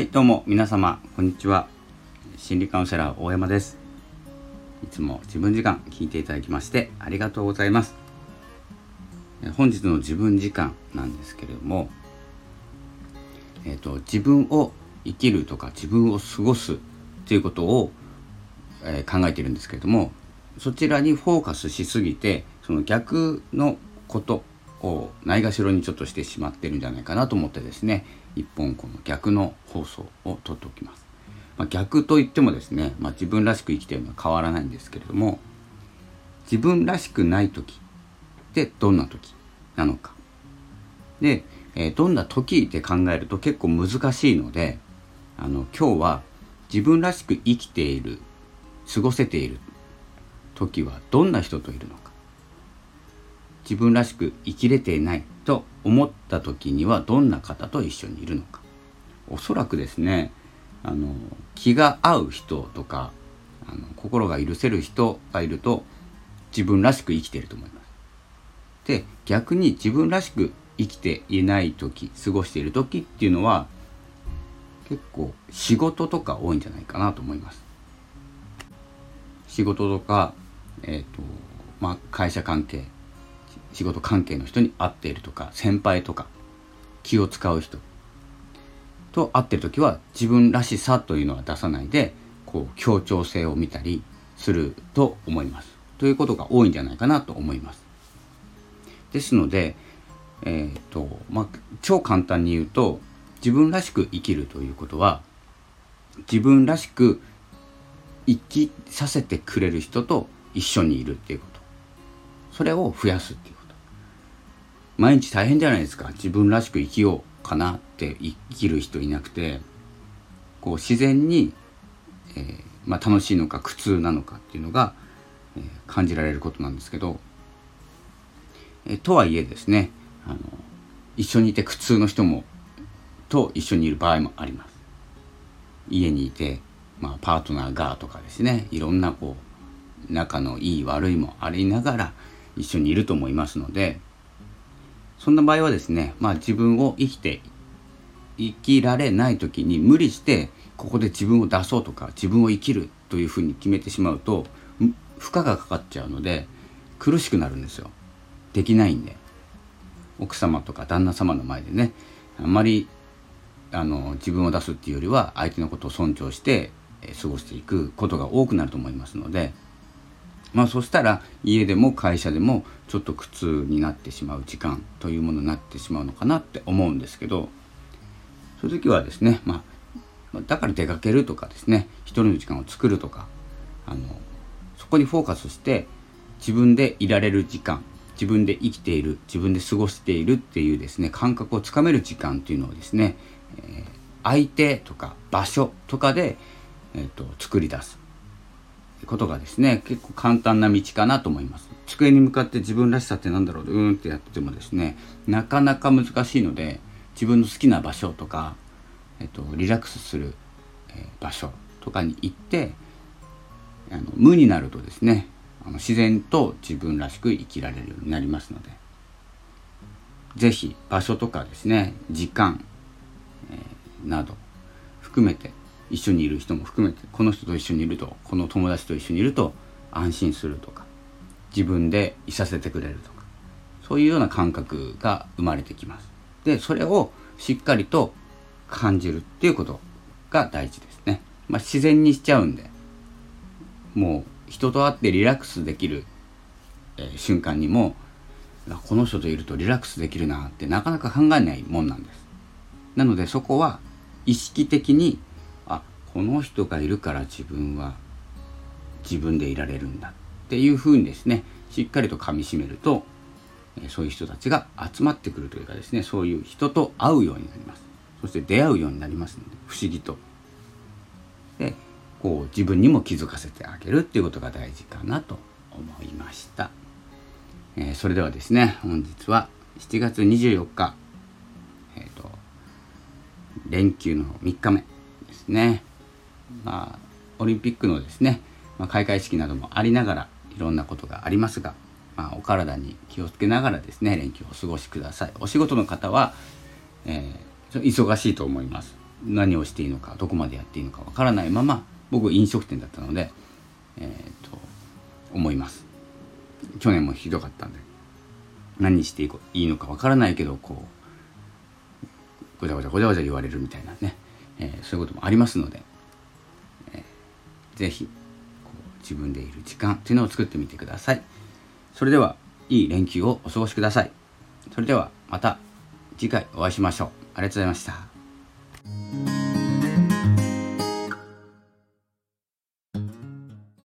はいどうも皆様こんにちは。心理カウンセラー大山です。いつも自分時間聞いていただきましてありがとうございます。本日の自分時間なんですけれどもえっ、ー、と自分を生きるとか自分を過ごすということを、えー、考えているんですけれどもそちらにフォーカスしすぎてその逆のことをないがしろにちょっとしてしまってるんじゃないかなと思ってですね一本この逆の放送を撮っておきます。まあ、逆といってもですね、まあ、自分らしく生きてるのは変わらないんですけれども自分らしくない時ってどんな時なのか。で、えー、どんな時って考えると結構難しいのであの今日は自分らしく生きている過ごせている時はどんな人といるのか自分らしく生きれていないと思った時にはどんな方と一緒にいるのかおそらくですねあの気が合う人とかあの心が許せる人がいると自分らしく生きていると思います。で逆に自分らしく生きていない時過ごしている時っていうのは結構仕事とか多いんじゃないかなと思います。仕事とか、えーとまあ、会社関係仕事関係の人に会っているとか先輩とか気を使う人と会ってる時は自分らしさというのは出さないでこう協調性を見たりすると思います。ということが多いんじゃないかなと思います。ですので、えっ、とまあ、超簡単に言うと自分らしく生きるということは自分らしく生きさせてくれる人と一緒にいるっていうことそれを増やすっていう毎日大変じゃないですか自分らしく生きようかなって生きる人いなくてこう自然に、えー、まあ、楽しいのか苦痛なのかっていうのが、えー、感じられることなんですけど、えー、とはいえですねあの一緒にいて苦痛の人もと一緒にいる場合もあります。家にいて、まあ、パートナーがとかですねいろんなこう仲のいい悪いもありながら一緒にいると思いますのでそんな場合はですね、まあ自分を生きて、生きられない時に無理して、ここで自分を出そうとか、自分を生きるというふうに決めてしまうと、負荷がかかっちゃうので、苦しくなるんですよ。できないんで。奥様とか旦那様の前でね、あんまり、あの、自分を出すっていうよりは、相手のことを尊重して、過ごしていくことが多くなると思いますので、まあそしたら家でも会社でもちょっと苦痛になってしまう時間というものになってしまうのかなって思うんですけどそういう時はですねまあだから出かけるとかですね一人の時間を作るとかあのそこにフォーカスして自分でいられる時間自分で生きている自分で過ごしているっていうですね感覚をつかめる時間っていうのをですね、えー、相手とか場所とかで、えーと作り出す。ことがですね結構簡単な道かなと思います。机に向かって自分らしさって何だろううーんってやっててもですねなかなか難しいので自分の好きな場所とか、えっと、リラックスする、え場所とかに行ってあの無になるとですねあの自然と自分らしく生きられるようになりますので是非場所とかですね時間、えー、など含めて一緒にいる人も含めてこの人と一緒にいるとこの友達と一緒にいると安心するとか自分でいさせてくれるとかそういうような感覚が生まれてきます。でそれをしっかりと感じるっていうことが大事ですね、まあ、自然にしちゃうんでもう人と会ってリラックスできる、えー、瞬間にもこの人といるとリラックスできるなってなかなか考えないもんなんです。なのでそこは意識的にこの人がいるから自分は自分でいられるんだっていうふうにですねしっかりとかみしめるとそういう人たちが集まってくるというかですねそういう人と会うようになります。そして出会うようになりますので不思議と。でこう自分にも気づかせてあげるっていうことが大事かなと思いました、えー、それではですね本日は7月24日えっ、ー、と連休の3日目ですね。まあ、オリンピックのですね、まあ、開会式などもありながらいろんなことがありますが、まあ、お体に気をつけながらですね連休をお過ごしください。お仕事の方は、えー、忙しいと思います。何をしていいのかどこまでやっていいのかわからないまま僕飲食店だったのでえっ、と思います。去年もひどかったんで何していいのかわからないけどこうごちゃごちゃごちゃごちゃ言われるみたいなね、えー、そういうこともありますので、ぜひ自分でいる時間というのを作ってみてください。それでは、いい連休をお過ごしください。それでは、また次回お会いしましょう。ありがとうございました。